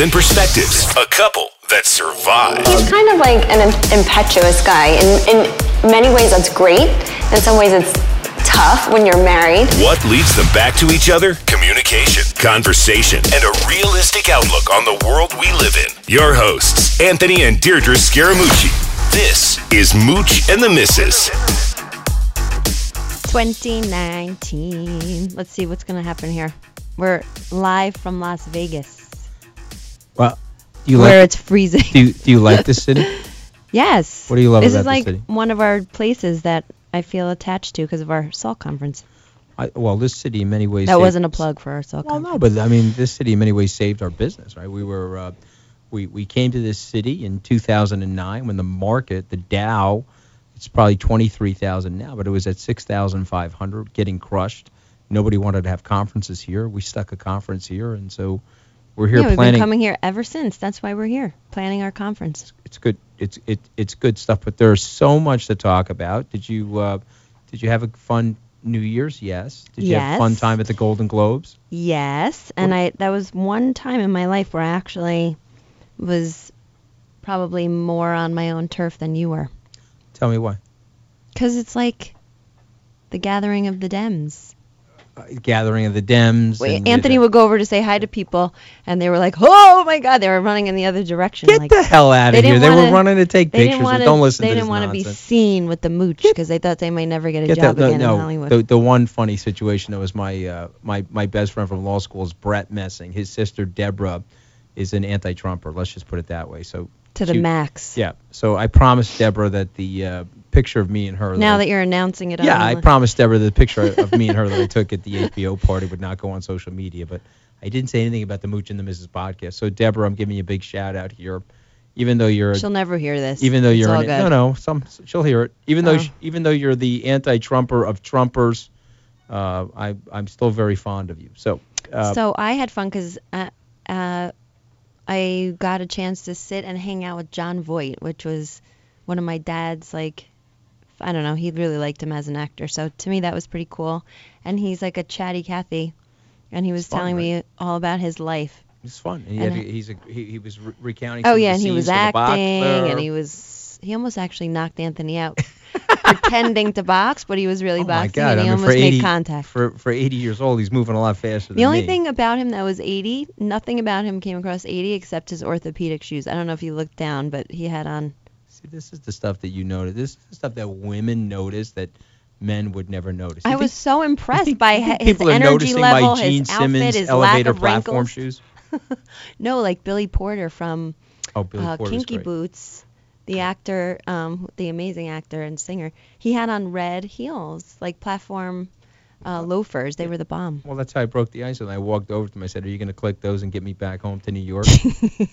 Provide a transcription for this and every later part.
and perspectives, a couple that survive. He's kind of like an impetuous guy. In, in many ways, that's great. In some ways, it's tough when you're married. What leads them back to each other? Communication, conversation, and a realistic outlook on the world we live in. Your hosts, Anthony and Deidre Scaramucci. This is Mooch and the Misses. 2019. Let's see what's going to happen here. We're live from Las Vegas, Well, do you where like it's freezing. do you, do you like this city? yes. What do you love This about is the like city? one of our places that I feel attached to because of our SALT conference. I, well, this city in many ways. That wasn't a plug for our SALT Well, conference. no, but I mean, this city in many ways saved our business, right? We were, uh, we we came to this city in 2009 when the market, the Dow, it's probably 23,000 now, but it was at 6,500, getting crushed. Nobody wanted to have conferences here. We stuck a conference here, and so we're here yeah, we've planning. been coming here ever since. That's why we're here, planning our conference. it's good. It's it it's good stuff, but there's so much to talk about. Did you uh, did you have a fun New Year's? Yes. Did you have a fun time at the Golden Globes? Yes, and I that was one time in my life where I actually was probably more on my own turf than you were. Tell me why. Because it's like the gathering of the Dems. Gathering of the Dems. Wait, Anthony would go over to say hi to people, and they were like, "Oh my God!" They were running in the other direction. Get like, the hell out of here! didn't They were running to take they pictures. didn't want Don't listen They to didn't want to be seen with the mooch because they thought they might never get a Get job the, again no, in Hollywood. The, the one funny situation that was my uh, my my best friend from law school is Brett Messing. His sister Deborah is an anti-Trumper. Let's just put it that way. So to the max. Yeah. So I promised Deborah that the uh, picture of me and her. Now I- that you're announcing it. yeah, I promised Deborah the picture of me and her that I took at the HBO party would not go on social media, but I didn't say anything about the Mooch and the Mrs. podcast. So Deborah, I'm giving you a big shout out here, even though you're She'll never hear this. even though you're all an, good. no no some she'll hear it even though Oh. sh even though you're the anti-Trumper of Trumpers, uh, I I'm still very fond of you. So. Uh, so I had fun because uh, uh, I got a chance to sit and hang out with Jon Voight, which was one of my dad's like. I don't know. He really liked him as an actor, so to me that was pretty cool. And he's like a chatty Cathy, and he was fun, telling me all about his life. it's fun. And he, had, he's a, he, he was re- recounting. Oh yeah, and he was acting, and he was he almost actually knocked Anthony out, pretending to box, but he was really Oh my boxing, God! and I he mean, almost for 80 made contact. for for 80 years old, he's moving a lot faster The only me. thing about him that was 80, nothing about him came across 80 except his orthopedic shoes. I don't know if you looked down, but he had on. See, this is the stuff that you notice. This is the stuff that women notice that men would never notice. I You was so impressed think- by you think his people are energy noticing level, my Gene his outfit, his elevator lack of platform wrinkles. shoes. No, like Billy Porter from Oh, Billy uh, Kinky great. Boots, the actor, um, the amazing actor and singer. He had on red heels, like platform uh, loafers. They were the bomb. Well, that's how I broke the ice. And I walked over to him. I said, "Are you going to click those and get me back home to New York?"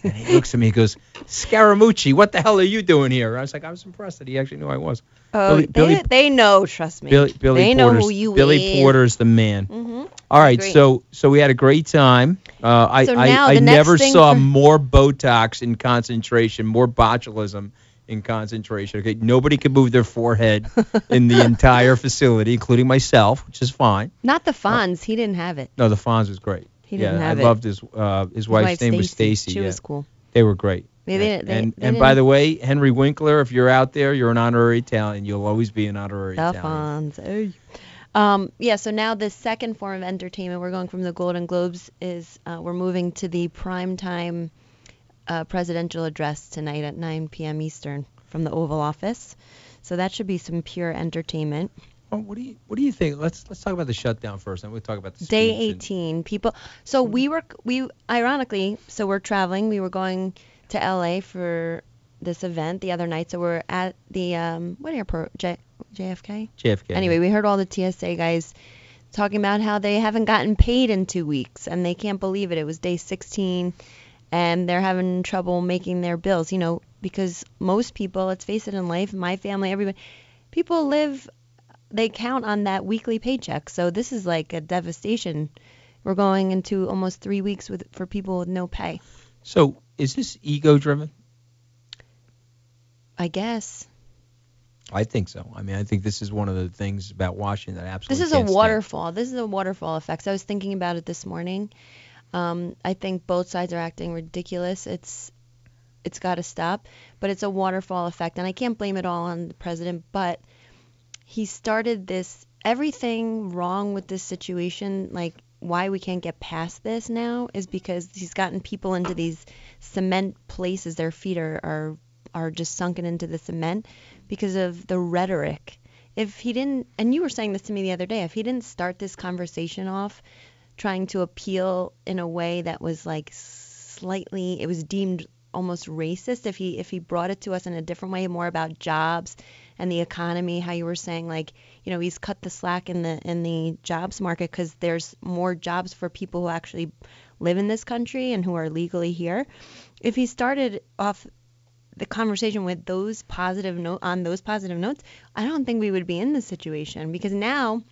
and he looks at me. He goes, "Scaramucci, what the hell are you doing here?" I was like, I was impressed that he actually knew I was. Oh, Billy- they, Billy- they know. Trust me. Billy, Billy they know who you Billy is. Porter's the man. hmm All right, so so we had a great time. Uh, I So I, I the never saw for- more Botox in concentration, more botulism in concentration. Okay, nobody could move their forehead in the entire facility, including myself, which is fine. Not the Fonz. he didn't have it. No, the Fonz was great. He yeah, didn't have it. I it. loved his uh, his, His wife's wife, name was Stacy. She yeah. was cool. They were great. They- they- they- and and by the way, Henry Winkler, if you're out there, you're an honorary Italian. You'll always be an honorary The Italian. Fonz. Hey. Um, yeah, so now the second form of entertainment, we're going from the Golden Globes, is uh, we're moving to the primetime uh, presidential address tonight at 9 p.m. Eastern from the Oval Office. So that should be some pure entertainment. Oh, what do you What do you think? Let's let's talk about the shutdown first, and we'll talk about the Day speech and- 18. People. So we were we ironically. So we're traveling. We were going to LA for this event the other night. So we're at the um what airport? J, JFK. JFK. Anyway, we heard all the TSA guys talking about how they haven't gotten paid in two weeks and they can't believe it. It was day 16 and they're having trouble making their bills. You know, because most people, let's face it, in life, my family, everybody, people live they count on that weekly paycheck. So this is like a devastation. We're going into almost three weeks with for people with no pay. So is this ego driven? I guess I think so. I mean, I think this is one of the things about Washington that absolutely this is a can't stand. waterfall. This is a waterfall effect. So I was thinking about it this morning. Um, I think both sides are acting ridiculous. It's it's got to stop, but it's a waterfall effect, and I can't blame it all on the president. But he started this everything wrong with this situation like why we can't get past this now is because he's gotten people into these cement places their feet are are, are just sunken into the cement because of the rhetoric if he didn't and you were saying this to me the other day if he didn't start this conversation off trying to appeal in a way that was like slightly it was deemed almost racist if he if he brought it to us in a different way more about jobs and the economy how you were saying like you know he's cut the slack in the in the jobs market because there's more jobs for people who actually live in this country and who are legally here. If he started off the conversation with those positive note on those positive notes i don't think we would be in this situation because now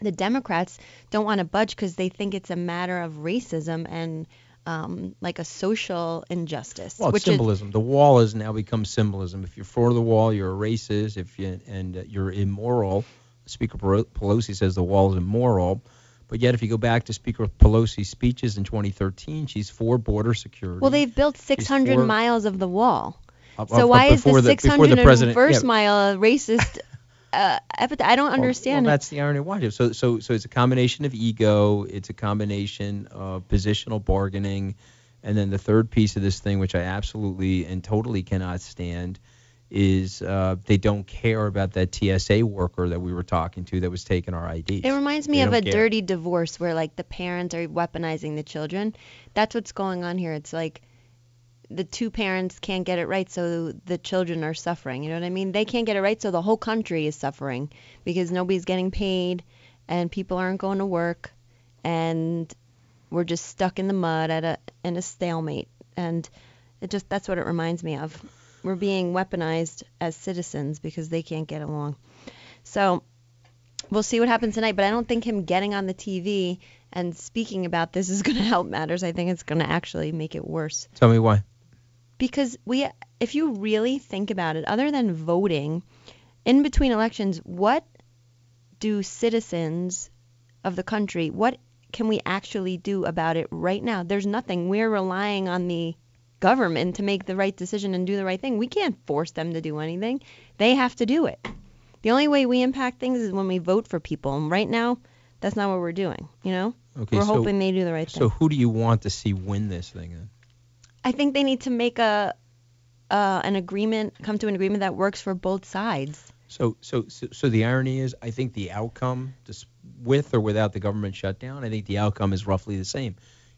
the democrats don't want to budge because they think it's a matter of racism and um, like a social injustice Well, it's which symbolism. the wall has now become symbolism. If you're for the wall, you're a racist. If you and uh, you're immoral, Speaker Pelosi says the wall is immoral. But yet, if you go back to Speaker Pelosi's speeches in 2013, she's for border security. well they've built 600 for- miles of the wall Up- so up- why up is the before the- before the 601st yeah. mile a racist uh, i don't understand Well, it that's the irony of Washington. So, so, so it's a combination of ego. It's a combination of positional bargaining, and then the third piece of this thing, which I absolutely and totally cannot stand, is uh, they don't care about that TSA worker that we were talking to that was taking our IDs. It reminds me They of a care. dirty divorce where like the parents are weaponizing the children. That's what's going on here. It's like the two parents can't get it right, so the children are suffering. You know what I mean? They can't get it right, so the whole country is suffering because nobody's getting paid and people aren't going to work and we're just stuck in the mud at a in a stalemate. And it just that's what it reminds me of. We're being weaponized as citizens because they can't get along. So we'll see what happens tonight, but I don't think him getting on the TV and speaking about this is going to help matters. I think it's going to actually make it worse. Tell me why. Because we if you really think about it, other than voting in between elections, what do citizens of the country, what can we actually do about it right now? There's nothing. We're relying on the government to make the right decision and do the right thing. We can't force them to do anything. They have to do it. The only way we impact things is when we vote for people. And right now, that's not what we're doing, you know? Okay, we're so- hoping they do the right thing. So, who do you want to see win this thing? Then? I think they need to make a uh, an agreement, come to an agreement that works for both sides. So, so, so, so the irony is, I think the outcome, with or without the government shutdown, I think the outcome is roughly the same.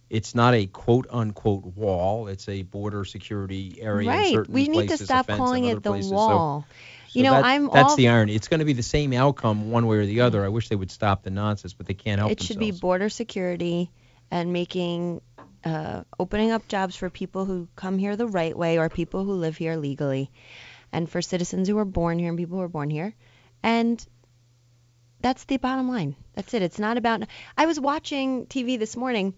It's not a quote unquote wall; it's a border security area. right. We need to places, a stop calling it the places. Wall. so you know, that- I'm that's all the irony. It's going to be the same outcome one way or the other. I wish they would stop the nonsense, but they can't help it should be border security and making uh, opening up jobs for people who come here the right way or people who live here legally and for citizens who were born here and people who were born here. And that's the bottom line. That's it. It's not about i was watching tv this morning.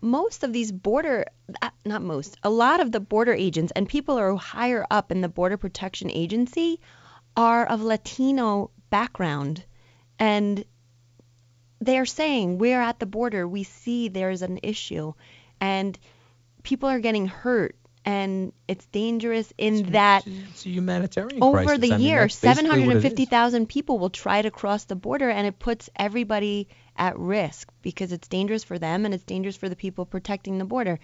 Most of these border uh, not most a lot of the border agents and people who are higher up in the border protection agency are of latino background. And they're saying we're at the border. We see there's an issue and people are getting hurt and it's dangerous in that It's a humanitarian over crisis. the I year, that's basically what it is. 750,000 people will try to cross the border, and it puts everybody at risk because it's dangerous for them and it's dangerous for the people protecting the border.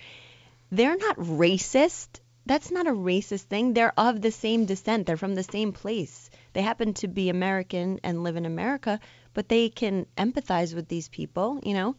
They're not racist. That's not a racist thing. They're of the same descent. They're from the same place. They happen to be American and live in America, but they can empathize with these people, you know.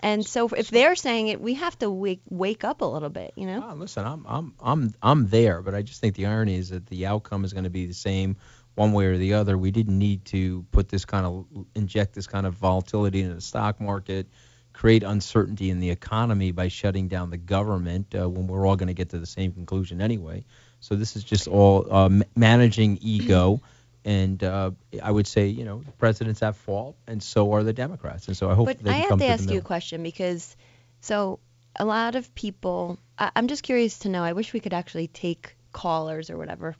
And so if they're saying it, we have to wake wake up a little bit, you know. Oh, listen, I'm I'm I'm I'm there, but I just think the irony is that the outcome is going to be the same one way or the other. We didn't need to put this kind of inject this kind of volatility into the stock market, create uncertainty in the economy by shutting down the government uh, when we're all going to get to the same conclusion anyway. So this is just all uh, m- managing ego. And uh, I would say, you know, the president's at fault, and so are the Democrats. And so I hope But I have to ask you a question because, so a lot of people, I, I'm just curious to know. I wish we could actually take callers or whatever,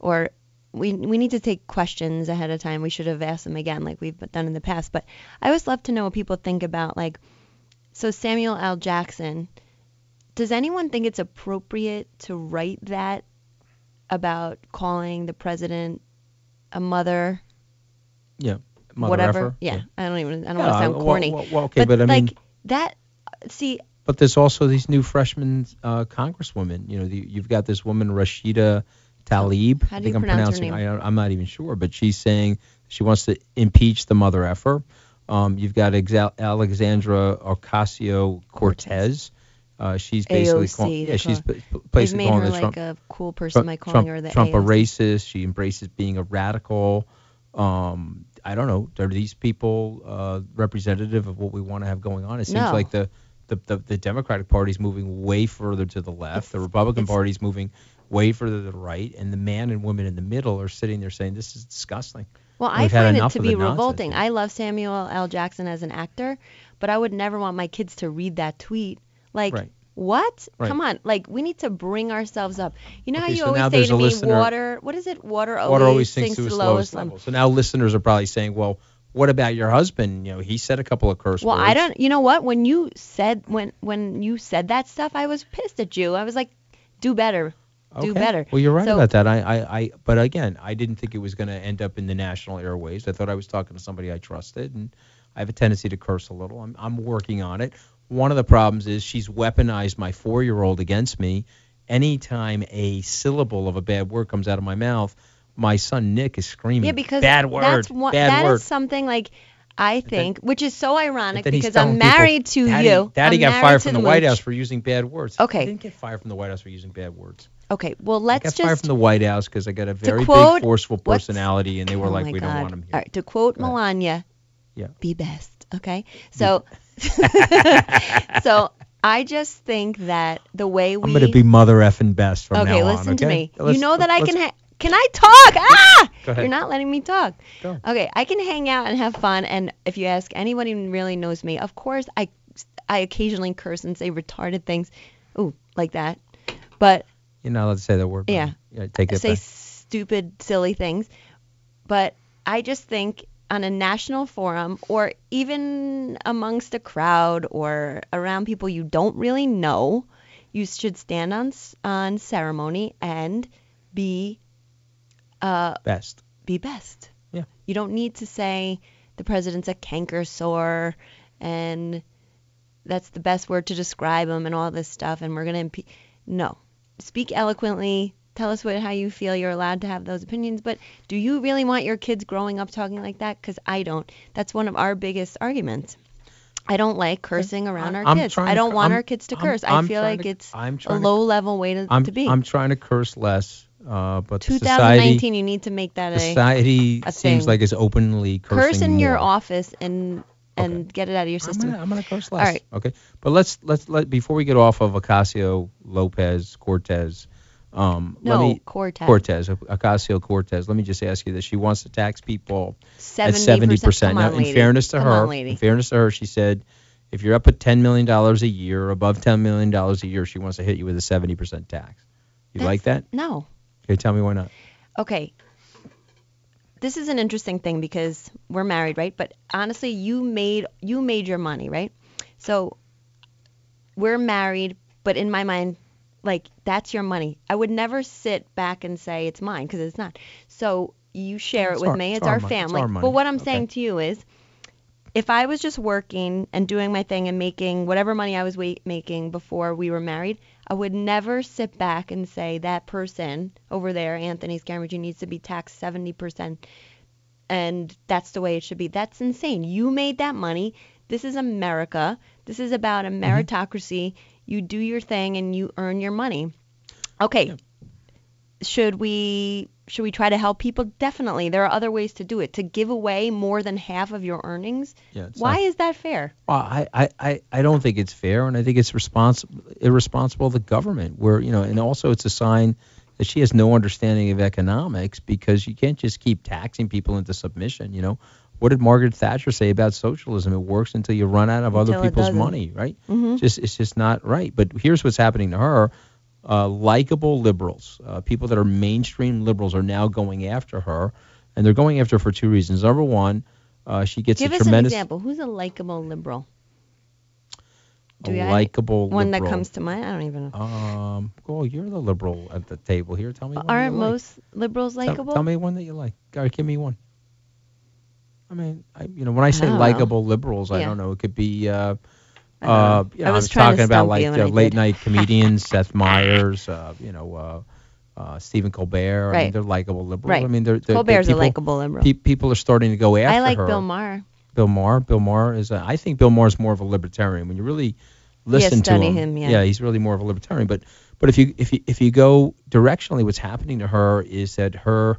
or we we need to take questions ahead of time. We should have asked them again, like we've done in the past. But I always love to know what people think about, like, so Samuel L. Jackson. Does anyone think it's appropriate to write that about calling the president a mother? Yeah, mother whatever. effer. Yeah, I don't even. I don't Yeah, want to sound well, corny. well, well, okay, but I mean, like that. See, But there's also these new freshman uh, congresswomen. You know, the, you've got this woman Rashida Tlaib. How I do think you I'm pronounce her pronouncing. name? I, I'm not even sure, but she's saying she wants to impeach the mother effer. Um, you've got Exa- Alexandra Ocasio Cortez. Uh, she's basically AOC, calling, yeah, she's They've basically made calling her the like a cool person Trump, by calling Trump, her the Trump a racist. She embraces being a radical. Um, I don't know. Are these people uh, representative of what we want to have going on? It seems No. like the, the, the, the Democratic Party's moving way further to the left. the Republican Party is moving way further to the right, and the man and women in the middle are sitting there saying this is disgusting. Well, I find it to be the nonsense. revolting. I love Samuel L. Jackson as an actor, but I would never want my kids to read that tweet. Like, Right. what? Right. Come on. Like, we need to bring ourselves up. You know Okay, how you so always say to me, listener- water, what is it? Water always, Water always sinks to its the lowest level. So now listeners are probably saying, well, what about your husband? You know, he said a couple of curse Well, words. I don't. You know what? When you said when when you said that stuff, I was pissed at you. I was like, do better, do Okay. better. Well, you're right So- about that. I, I, I, but again, I didn't think it was going to end up in the national airways. I thought I was talking to somebody I trusted, and I have a tendency to curse a little. I'm, I'm working on it. One of the problems is she's weaponized my four-year-old against me. Anytime a syllable of a bad word comes out of my mouth, my son Nick is screaming. Yeah, because bad word, that's one, bad that word. is something like I think, which is so ironic because I'm people, married to Daddy, you. Daddy I'm got fired from the White House for using bad words. Okay. I didn't get fired from the White House for using bad words. Okay, well let's got fired from the White House because I got a very quote- big, forceful personality, and they were oh like, "We God. don't want him here." All right, to quote Melania, Yeah. be best. Okay, so so I just think that the way we I'm gonna be mother effing best from okay, now on. Okay, listen to me. Let's- you know that I can. Ha- can I talk? Ah! Go ahead. You're not letting me talk. Go. Okay, I can hang out and have fun. And if you ask anyone who really knows me, of course I, I occasionally curse and say retarded things, ooh, like that. But You're not allowed to say that word. Yeah. yeah take it say back. stupid, silly things. But I just think on a national forum or even amongst a crowd or around people you don't really know, you should stand on on ceremony and be uh Best. be best. Yeah. You don't need to say the president's a canker sore and that's the best word to describe him and all this stuff and we're going to impe- no. Speak eloquently. Tell us what how you feel. You're allowed to have those opinions, but do you really want your kids growing up talking like that? Cuz I don't. That's one of our biggest arguments. I don't like cursing around our I'm kids. trying I don't want I'm- our kids to I'm- curse. I I'm feel like to- it's I'm a low level way to, I'm to be. I'm trying to curse less, uh, but 2019 society you need to make that a society a seems thing. like it's openly cursing curse in your office and and get it out of your I'm system. gonna, I'm gonna curse less. right. Okay. But let's let's let before we get off of Ocasio Lopez Cortez. Um, let No, me, Cortez. Cortez, Ocasio Cortez. Let me just ask you this: She wants to tax people at 70%. seventy percent. Now, in lady. fairness to Come her, on, in fairness to her, she said, if you're up at ten million dollars a year, or above ten million dollars a year, she wants to hit you with a seventy percent tax. You like that? No. Okay, tell me why not. Okay. This is an interesting thing because we're married, right? But honestly, you made you made your money, right? So we're married, but in my mind, Like that's your money. I would never sit back and say it's mine because it's not. So you share It's it with our- me. it's It's, our our, mon- it's family. our. But what I'm Okay. saying to you is, if I was just working and doing my thing and making whatever money I was wa- making before we were married, I would never sit back and say that person over there, Anthony Scaramucci, needs to be taxed 70%, and that's the way it should be. That's insane. You made that money. This is America. This is about a Mm-hmm. You do your thing and you earn your money. Okay. Should we should we try to help people? Definitely. There are other ways to do it. To give away more than half of your earnings. Yeah, Why not- is that fair? Well, I, I, I, I don't think it's fair, and I think it's responsible irresponsible of the government. Where you know, and also it's a sign that she has no understanding of economics because you can't just keep taxing people into submission. You know, what did Margaret Thatcher say about socialism? It works until you run out of other people's money, right? Mhm. Just it's just not right. But here's what's happening to her. Uh, likable liberals, uh, people that are mainstream liberals, are now going after her, and they're going after her for two reasons. Number one, uh, she gets Give a us an tremendous example. Who's a likable liberal? a likable one liberal. that comes to mind? I don't even know. Um, well, you're the liberal at the table here. Tell me. One Aren't you like. most liberals likable? Tell, me one that you like. Go, give me one. I mean, I, you know, when I say know. likable liberals, I don't know. It could be. Uh, uh, know. I was I'm talking about like uh, late night comedians, Seth Meyers, uh, you know, uh, uh, Stephen Colbert. I mean, Right. they're likable liberals. Right. I mean, they're, they're Colbert's they're a people, likable liberal. pe- people are starting to go after her. I like her. Bill Maher. Bill Maher. Bill Maher is. A, I think Bill Maher is more of a libertarian. When you really listen to study him, him, yeah. he's really more of a libertarian. But but if you if you if you go directionally, what's happening to her is that her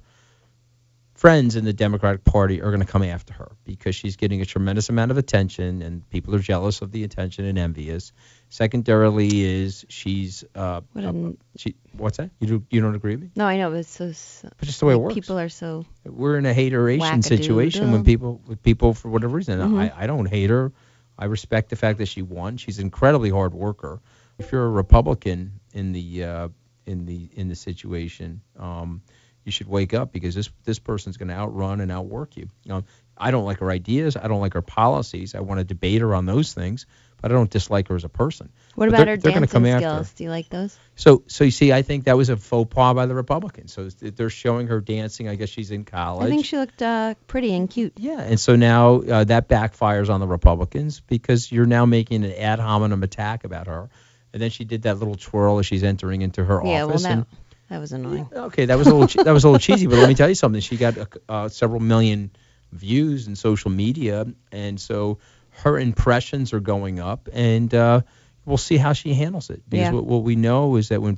friends in the Democratic Party are going to come after her because she's getting a tremendous amount of attention, and people are jealous of the attention and envious. Secondarily, is she's uh, What uh, she what's that? You do, you don't agree with me? No, I know, but it's so. But just the way it works. People are so. we're in a hateration situation when people with people for whatever reason. Mhm. I, I don't hate her. I respect the fact that she won. She's an incredibly hard worker. If you're a Republican in the uh, in the in the situation, um, you should wake up because this this person's going to outrun and outwork you. Um, I don't like her ideas. I don't like her policies. I want to debate her on those things, but I don't dislike her as a person. What But about her dancing come after skills? Do you like those? So, so you see, I think that was a faux pas by the Republicans. So they're showing her dancing. I guess she's in college. I think she looked uh, pretty and cute. Yeah, and so now uh, that backfires on the Republicans because you're now making an ad hominem attack about her. And then she did that little twirl as she's entering into her Yeah, well, office. that and that was annoying. okay, that was a little che- that was a little cheesy, but let me tell you something. She got uh, uh, several million views in social media, and so her impressions are going up, and uh, we'll see how she handles it. Because Yeah. what, what we know is that when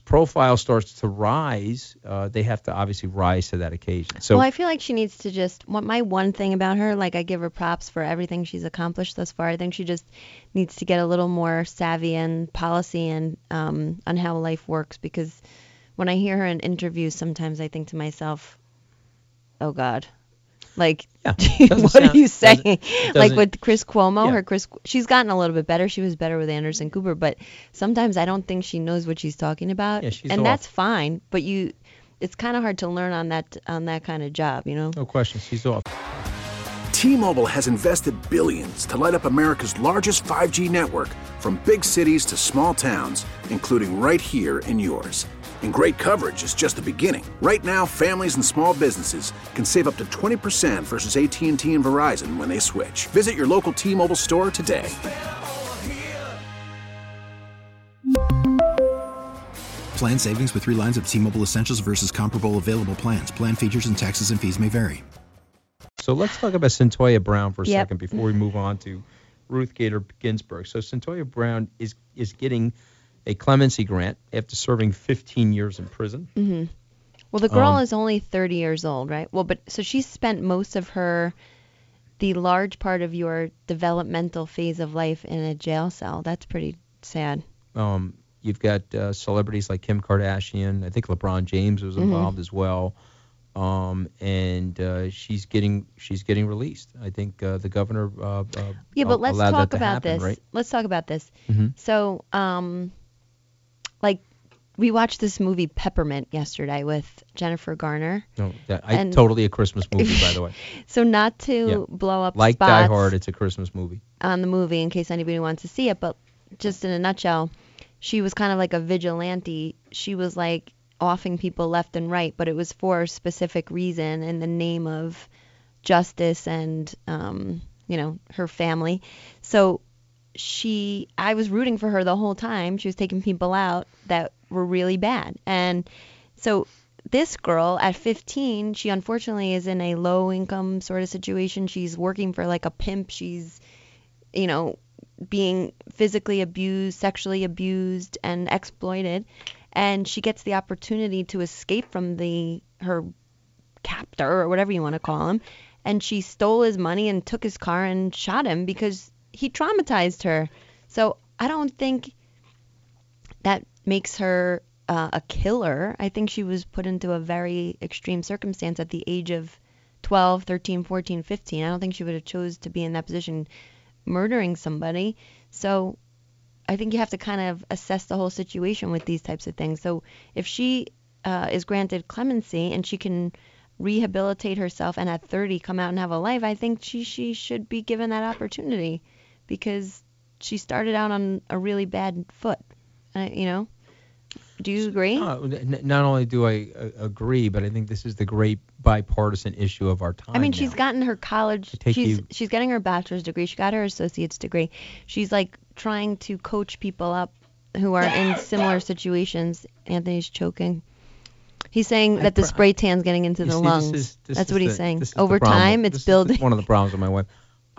profile starts to rise, uh, they have to obviously rise to that occasion. So well, I feel like she needs to just. What my one thing about her, like I give her props for everything she's accomplished thus far. I think she just needs to get a little more savvy in policy and um, on how life works. Because when I hear her in interviews, sometimes I think to myself, "Oh God." Like, doesn't what sound- are you saying? doesn't- Like doesn't- with Chris Cuomo, Yeah. her Chris, she's gotten a little bit better. She was better with Anderson Cooper, but sometimes I don't think she knows what she's talking about, Yeah, she's and off. that's fine. But you, it's kind of hard to learn on that on that kind of job, you know. no question, she's off. T-Mobile has invested billions to light up America's largest 5G network from big cities to small towns, including right here in yours. And great coverage is just the beginning. Right now, families and small businesses can save up to 20% versus AT&T and Verizon when they switch. Visit your local T-Mobile store today. Plan savings with three lines of T Mobile Essentials versus comparable available plans. Plan features and taxes and fees may vary. So let's talk about Cyntoia Brown for a Yep. second before we move on to Ruth Gator Ginsburg. So Cyntoia Brown is is getting a clemency grant after serving 15 years in prison. hmm Well, the girl Um, is only 30 years old, right? Well, but so she spent most of her, the large part of your developmental phase of life in a jail cell. That's pretty sad. Um, you've got uh, celebrities like Kim Kardashian. I think LeBron James was Mhm. involved as well. Um, and uh, she's getting she's getting released. I think uh, the governor uh, uh, Yeah, but let's talk about happen, this. Right? Let's talk about this. Mhm. So, um, we watched this movie Peppermint yesterday with Jennifer Garner. No, that, I And- totally a Christmas movie, by the way. So not to Yeah. blow up Like Die Hard, it's a Christmas movie. on the movie in case anybody wants to see it, but just in a nutshell, she was kind of like a vigilante. She was like offing people left and right, but it was for a specific reason in the name of justice and um, you know her family. So she, I was rooting for her the whole time. She was taking people out that were really bad, and so this girl at 15, she unfortunately is in a low income sort of situation. She's working for like a pimp. She's, you know, being physically abused, sexually abused, and exploited. And she gets the opportunity to escape from the her captor or whatever you want to call him. And she stole his money and took his car and shot him because he traumatized her. So I don't think that makes her uh, a killer. I think she was put into a very extreme circumstance at the age of 12, 13, 14, 15. I don't think she would have chose to be in that position murdering somebody. So I think you have to kind of assess the whole situation with these types of things. So if she uh, is granted clemency and she can rehabilitate herself and at 30 come out and have a life, I think she she should be given that opportunity because she started out on a really bad foot. Uh, you know. Do you agree? No, n- not only do I uh, agree, but I think this is the great bipartisan issue of our time. I mean, now. she's gotten her college. take She's you- she's getting her bachelor's degree. She got her associate's degree. She's like trying to coach people up who are in similar situations. Anthony's choking. He's saying that the spray tan's getting into the see, lungs. This is, this That's is what he's saying. this is the Over problem. time, This it's is building. one of the problems with my wife.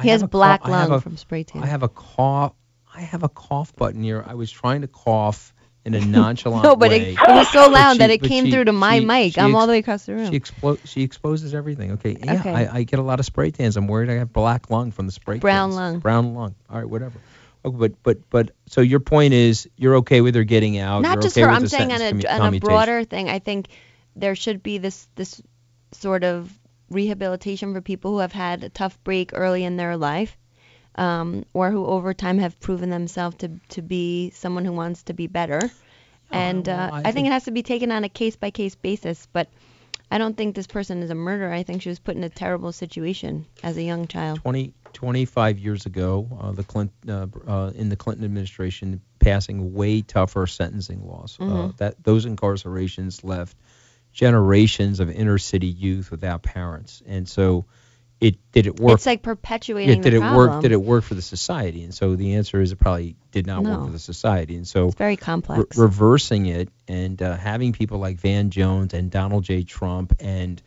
He has black cough- lung a- from spray tan. I have a cough. I have a cough button here. I was trying to cough in a nonchalant No, but way. it, it was so loud she- that it came she- through to my she- mic. I'm ex- all the way across the room. She explo- She exposes everything. Okay. Yeah. Okay. I, I get a lot of spray tans. I'm worried I have black lung from the spray. Tans. Brown tans. lung. Brown lung. All right. Whatever. Okay, but but but so your point is you're okay with her getting out. Not just okay her. I'm saying on a, commu- on a broader thing. I think there should be this this sort of rehabilitation for people who have had a tough break early in their life, um, or who over time have proven themselves to to be someone who wants to be better. and uh, I I, think think- it has to be taken on a case by case basis. But I don't think this person is a murderer. I think she was put in a terrible situation as a young child. 20, 25 years ago, uh, the Clint, uh, uh, in the Clinton administration, passing way tougher sentencing laws. Uh, Mhm. that those incarcerations left generations of inner city youth without parents, and so it did it work. It's like perpetuating yeah, did the it problem. work? Did it work for the society? And so the answer is it probably did not work for the society. And so It's very complex. re- reversing it and uh, having people like Van Jones and Donald J. Trump and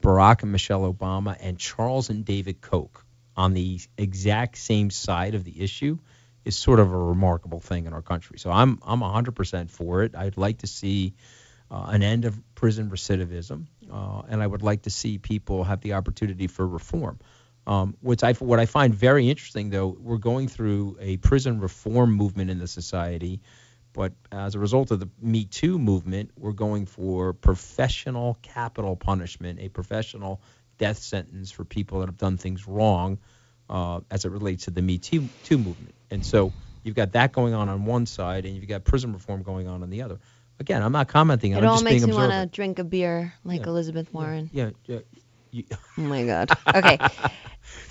Barack and Michelle Obama and Charles and David Koch on the exact same side of the issue is sort of a remarkable thing in our country. So I'm I'm 100% for it. I'd like to see uh, an end of prison recidivism, uh, and I would like to see people have the opportunity for reform. Um, what's I, what I find very interesting, though, we're going through a prison reform movement in the society, but as a result of the Me Too movement, we're going for professional capital punishment, a professional death sentence for people that have done things wrong uh, as it relates to the Me Too, Too movement. And so you've got that going on on one side, and you've got prison reform going on on the other. Again, I'm not commenting. It I'm all just makes being me want to drink a beer like Elizabeth Warren. Yeah, yeah. You, Oh my God. Okay.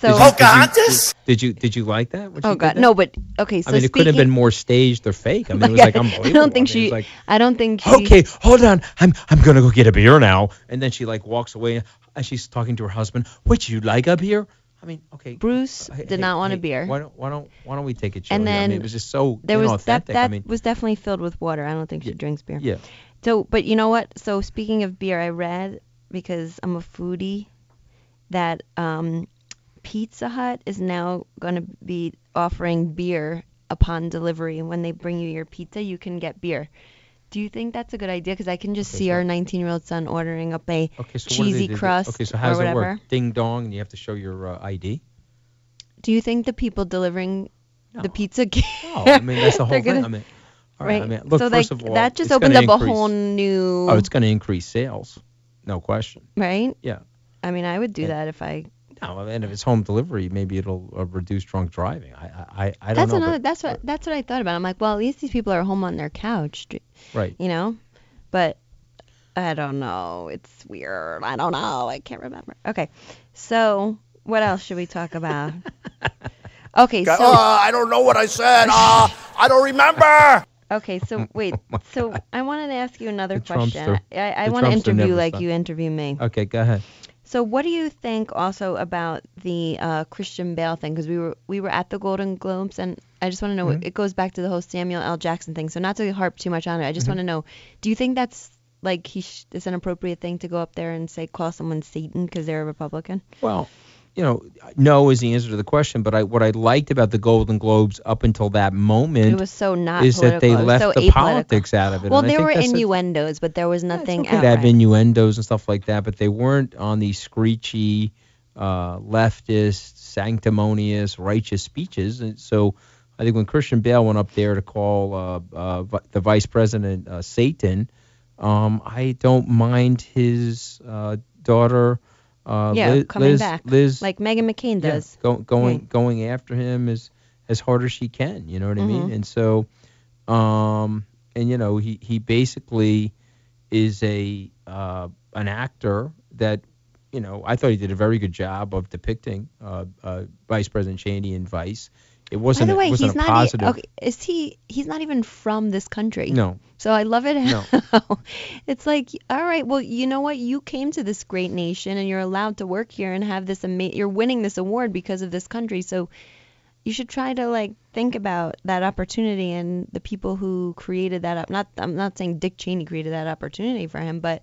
Did So. you- Did you, did you did you like that? when Oh God, that? no, but okay. So I mean, it could have been more staged or fake. I mean, it was like unbelievable. I don't think I mean, she. like, I don't think she. okay, hold on, I'm I'm gonna go get a beer now. And then she like walks away and she's talking to her husband. Would you like a beer? I mean, okay. Bruce hey, did not want a beer. Why don't why don't why don't we take a chill? And here? I then mean, it was just so there was that that I mean, was definitely filled with water. I don't think she drinks beer. yeah. So, but you know what? So speaking of beer, I read because I'm a foodie that um, Pizza Hut is now going to be offering beer upon delivery. When they bring you your pizza, you can get beer. Do you think that's a good idea? Because I can just see our 19-year-old son ordering up a Okay, so they cheesy do? crust Okay, so how does it work? Ding dong, and you have to show your uh, ID. Do you think the people delivering the pizza? Can, Oh, I mean that's the whole thing. gonna- I mean, all right. right. I mean, look, so like all, that just gonna up a whole new. Oh, it's going to increase sales, no question. right. Yeah. I mean, I would do And- that if I. No, and if it's home delivery, maybe it'll uh, reduce drunk driving. I I I, I don't That's know. another. but- that's what. That's what I thought about. I'm like, well, at least these people are home on their couch, right. you know. But I don't know. It's weird. I don't know. I can't remember. Okay. So what else should we talk about? okay. So Uh, I don't know what I said. Uh, I don't remember. Okay, so wait. so I wanted to ask you another The question. Trumpster. I, I The want to Trumpster interview never like stops. you interview me. Okay, go ahead. So what do you think also about the uh, Christian Bale thing? Because we were we were at the Golden Globes, and I just want to know. Mhm. It goes back to the whole Samuel L. Jackson thing. So not to harp too much on it, I just Mhm. want to know. Do you think that's like he sh- it's an appropriate thing to go up there and say call someone Satan because they're a Republican? Well, you know, no is the answer to the question. But I, what I liked about the Golden Globes up until that moment It was so not is that they political. Left so the apolitical. politics out of it. Well, and I there were that's a- innuendos, but there was nothing They'd have outright. innuendos and stuff like that, but they weren't on the screechy, uh, leftist, sanctimonious, righteous speeches. And so I think when Christian Bale went up there to call uh, uh, the vice president uh, Satan, um, I don't mind his uh, daughter. Uh, yeah, Liz, coming Liz, back Liz like Meghan McCain yeah, does. go, going Right. going after him as as hard as she can. You know what I mean? Mhm. And so, um, and you know, he he basically is a uh, an actor that you know I thought he did a very good job of depicting uh, uh, Vice President Cheney in Vice. It wasn't By the way, it wasn't he's a not. positive. E- okay, is he? He's not even from this country. No. So I love it No. it's like, all right, well, you know what? You came to this great nation and you're allowed to work here and have this ama- you're winning this award because of this country. So you should try to like think about that opportunity and the people who created that up. Not I'm not saying Dick Cheney created that opportunity for him, but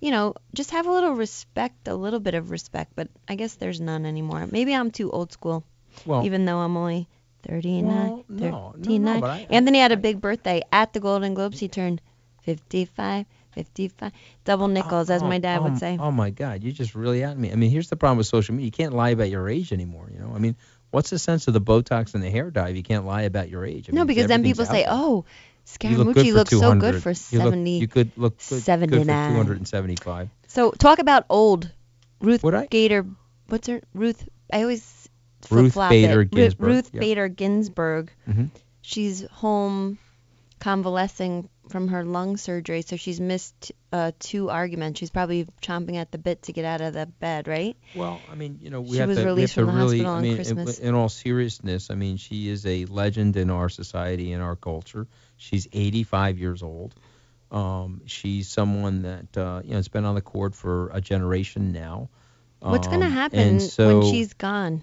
you know, just have a little respect, a little bit of respect, but I guess there's none anymore. Maybe I'm too old school. Well- even though I'm only 39. Well, no, no, no, 39. I- Anthony had a big birthday at the Golden Globes. He turned 55, 55. Double nickels, as oh, my dad oh, would say. Oh my God, you're just really at me. I mean, here's the problem with social media. You can't lie about your age anymore. You know, I mean, what's the sense of the Botox and the hair dye if you can't lie about your age? I no, mean, because then people say, there. oh, You look Scaramucci looks so good for You look- 70. You could look good, good for 79. 275. So talk about old Ruth Would I? Gator. What's her Ruth? I always Ruth Bader it. Ginsburg, Ruth yeah. Bader Ginsburg. Mhm. She's home convalescing from her lung surgery, so she's missed uh, two arguments. She's probably chomping at the bit to get out of the bed, right? Well, I mean, you know, we She have was to, we have released to really, I on mean, in, Christmas. in all seriousness, I mean, she is a legend in our society and our culture. She's 85 years old. Um, she's someone that uh, you know has been on the court for a generation now. What's Um, gonna happen so, when she's gone?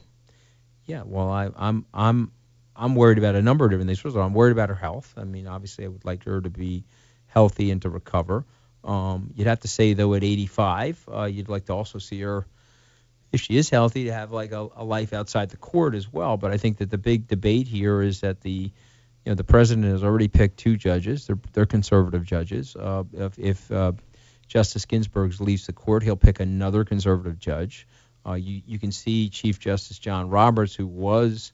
Yeah, well, I, I'm I'm I'm worried about a number of different things. First of all, I'm worried about her health. I mean, obviously, I would like her to be healthy and to recover. Um, you'd have to say though, at 85, uh, you'd like to also see her, if she is healthy, to have like a, a life outside the court as well. But I think that the big debate here is that the, you know, the president has already picked two judges. They're they're conservative judges. Uh, if if uh, Justice Ginsburg leaves the court, he'll pick another conservative judge. Uh, you you can see Chief Justice John Roberts, who was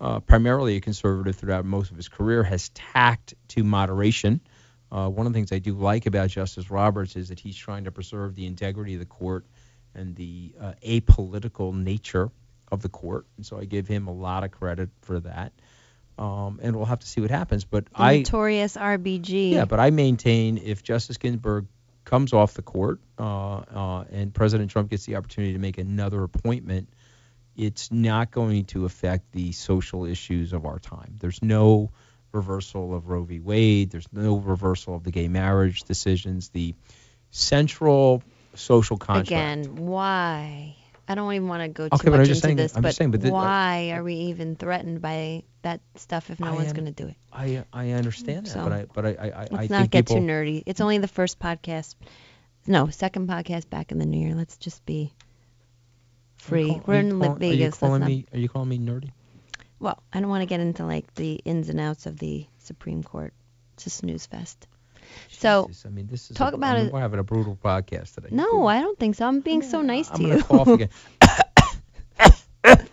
uh, primarily a conservative throughout most of his career, has tacked to moderation. Uh, one of the things I do like about Justice Roberts is that he's trying to preserve the integrity of the court and the uh, apolitical nature of the court, and so I give him a lot of credit for that. Um, and we'll have to see what happens. But The I notorious RBG. yeah, but I maintain if Justice Ginsburg comes off the court uh, uh, and President Trump gets the opportunity to make another appointment, it's not going to affect the social issues of our time. There's no reversal of Roe v. Wade. There's no reversal of the gay marriage decisions. The central social contract. Again, why? I don't even want to go too Okay, much into saying- this, I'm but, just saying, but thi- uh, why are uh, we even threatened by that stuff if no I one's going to do it? I I understand that, So, but I but I I, I, Let's not think get people, too nerdy. It's only the first podcast. No, second podcast back in the new year. Let's just be free. call- We're in Vegas. Are you calling not- me? Are you calling me nerdy? Well, I don't want to get into like the ins and outs of the Supreme Court. It's a snooze fest. So Jesus, I mean, this is talk a, about I mean, it. We're having a brutal podcast today. No, I don't think so. I'm being so nice to you. I'm to gonna you. cough again.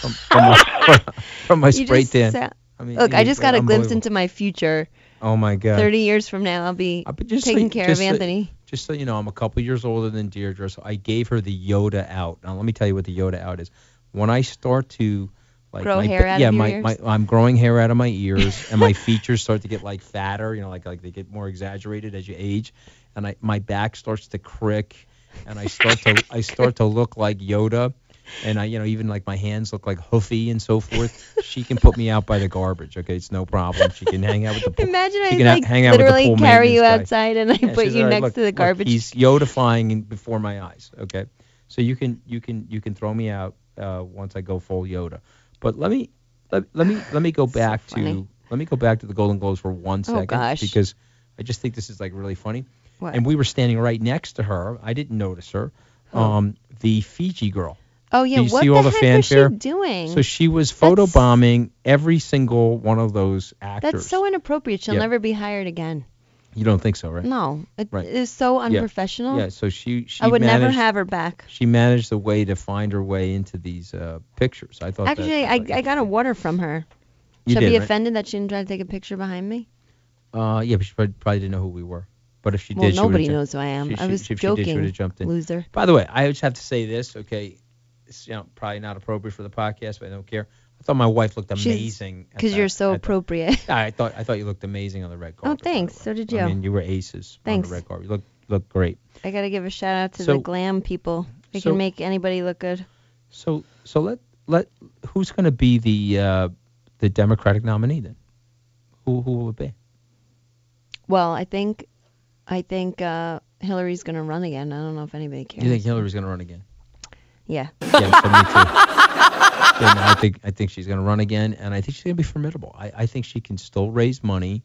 from, from my, from my spray tan. sa- I mean, Look, I just got a glimpse into my future. Oh my God. 30 years from now, I'll be uh, just so taking you- care just of so- Anthony. Just so you know, I'm a couple years older than Deidre, so I gave her the Yoda out. Now let me tell you what the Yoda out is. When I start to like Grow my, hair out yeah, of your my, ears? my I'm growing hair out of my ears, and my features start to get like fatter. You know, like like they get more exaggerated as you age, and I my back starts to crick, and I start to I start to look like Yoda. and I, you know, even like my hands look like hoofy and so forth. she can put me out by the garbage. Okay, it's no problem. She can hang out with the. Pool, Imagine she I can ha- like hang out with the literally pool carry you guy. outside and I Yeah, put you right, next look, to the look, garbage. he's Yodifying in- before my eyes. Okay, so you can you can you can throw me out uh, once I go full Yoda. But let me let, let me let me go back funny. to let me go back to the Golden Globes for one Oh, second gosh. because I just think this is like really funny. What? And we were standing right next to her. I didn't notice her. Um, the Fiji girl. oh yeah, you what see the all the heck fanfare? was she doing? So she was photobombing every single one of those actors. That's so inappropriate. She'll Yeah. never be hired again. You don't think so, right? No, it Right. is so unprofessional. Yeah. So she she I would never have her back. She managed a way to find her way into these uh, pictures. I thought. Actually, that, I, I got a water from her. You Should I did, be right? offended that she didn't try to take a picture behind me? Uh, yeah, but she probably, probably didn't know who we were. But if she Well, did, she would've nobody knows who I am. she- I she- was if she did, she would've joking, jumped in. loser. By the way, I just have to say this. Okay, it's you know probably not appropriate for the podcast, but I don't care. I thought my wife looked amazing. Because you're so that- appropriate. Yeah, I thought I thought you looked amazing on the red Oh, carpet. the thanks. So did you. I mean, you were aces Thanks. on the red carpet. You look look great. I gotta give a shout out to So- the glam people. They so- can make anybody look good. So so let let who's going to be the uh, the Democratic nominee then? Who who will it be? Well, I think, I think uh, Hillary's gonna run again. I don't know if anybody cares. You think Hillary's going to run again? Yeah. Yeah, so me too. I think I think she's going to run again, and I think she's going to be formidable. I, I think she can still raise money.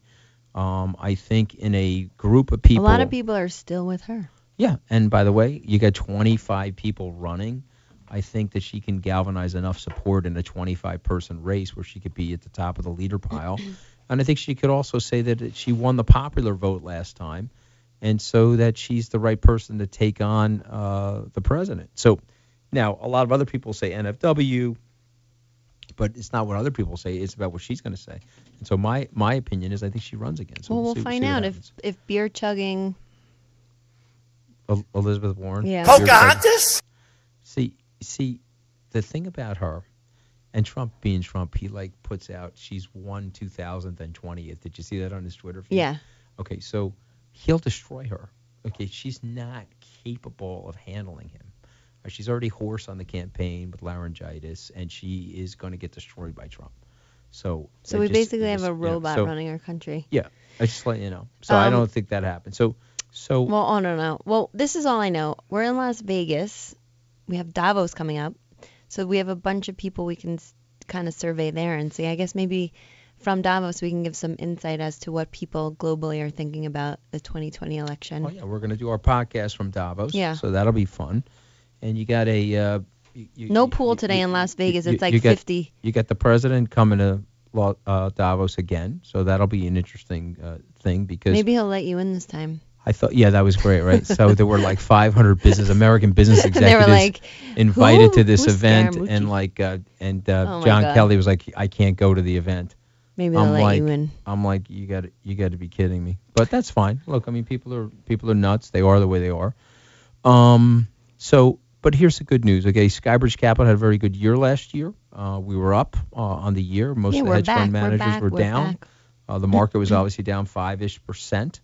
Um, I think in a group of people. A lot of people are still with her. Yeah, and by the way, you got 25 people running. I think that she can galvanize enough support in a 25 person race where she could be at the top of the leader pile. and I think she could also say that she won the popular vote last time, and so that she's the right person to take on uh, the president. So now a lot of other people say NFW, but it's not what other people say. It's about what she's going to say. And so my my opinion is I think she runs again. So well, we'll see- find see out if happens. if beer chugging. El- Elizabeth Warren. Yeah. You're See, see, the thing about her, and Trump being Trump, he like puts out she's won 2000th and 20th. Did you see that on his Twitter feed? Yeah. Okay, so he'll destroy her. Okay, she's not capable of handling him. She's already hoarse on the campaign with laryngitis, and she is going to get destroyed by Trump. So, So we just- basically I have just- a you know, robot so- running our country. Yeah, I just let you know. So I Um, don't think that happens. So, so Well, I don't know. Well, this is all I know. We're in Las Vegas. We have Davos coming up. So we have a bunch of people we can kind of survey there and see. I guess maybe from Davos we can give some insight as to what people globally are thinking about the 2020 election. Oh yeah, we're gonna do our podcast from Davos. Yeah. So that'll be fun. And you got a uh, you, you- no pool you- today in Las Vegas. it's like you got- 50. You got the president coming to uh, Davos again, so that'll be an interesting uh, thing because Maybe he'll let you in this time. I thought yeah that was great right. so there were like 500 business American business And they were executives like, invited "Who- to this event, Scaramucci?" and like uh, and uh, Oh John God. Kelly was like I can't go to the event. Maybe they'll I'm let like, you in. I'm like, you got you got to be kidding me. But that's fine. Look, I mean, people are people are nuts. They are the way they are. Um. So, but here's the good news. Okay, Skybridge Capital had a very good year last year. Uh, we were up uh, on the year. Most Yeah, of the hedge back. fund We're managers back. were We're down. Uh, the market was obviously down five ish percent.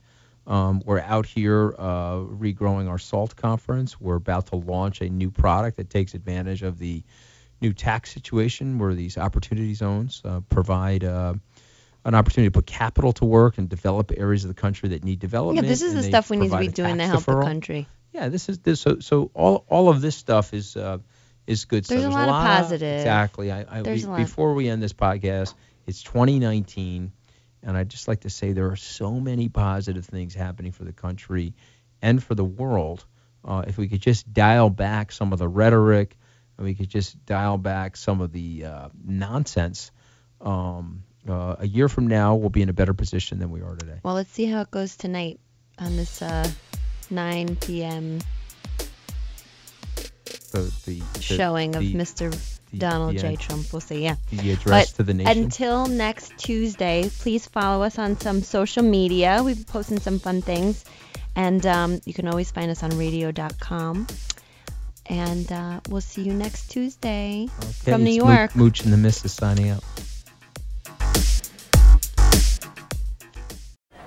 Um, we're out here uh, regrowing our SALT conference. We're about to launch a new product that takes advantage of the new tax situation where these opportunity zones uh, provide uh, an opportunity to put capital to work and develop areas of the country that need development. Yeah, this is the stuff we need to be doing to help the country. Yeah, this is this. So so all all of this stuff is uh, is good There's stuff. a lot of positive. Exactly. I, I There's we- a before we end this podcast, it's 2019, and I'd just like to say there are so many positive things happening for the country and for the world. Uh, if we could just dial back some of the rhetoric, and we could just dial back some of the uh, nonsense. Um, uh, a year from now, we'll be in a better position than we are today. Well, let's see how it goes tonight on this uh, 9 p.m. The, the, the showing of Mr. Donald J. Trump. We'll see, yeah. the address but to the nation. Until next Tuesday, please follow us on some social media. We've been posting some fun things. And um, you can always find us on radio.com. And uh, we'll see you next Tuesday Okay, from New York. Mooch, and the Mrs. signing out.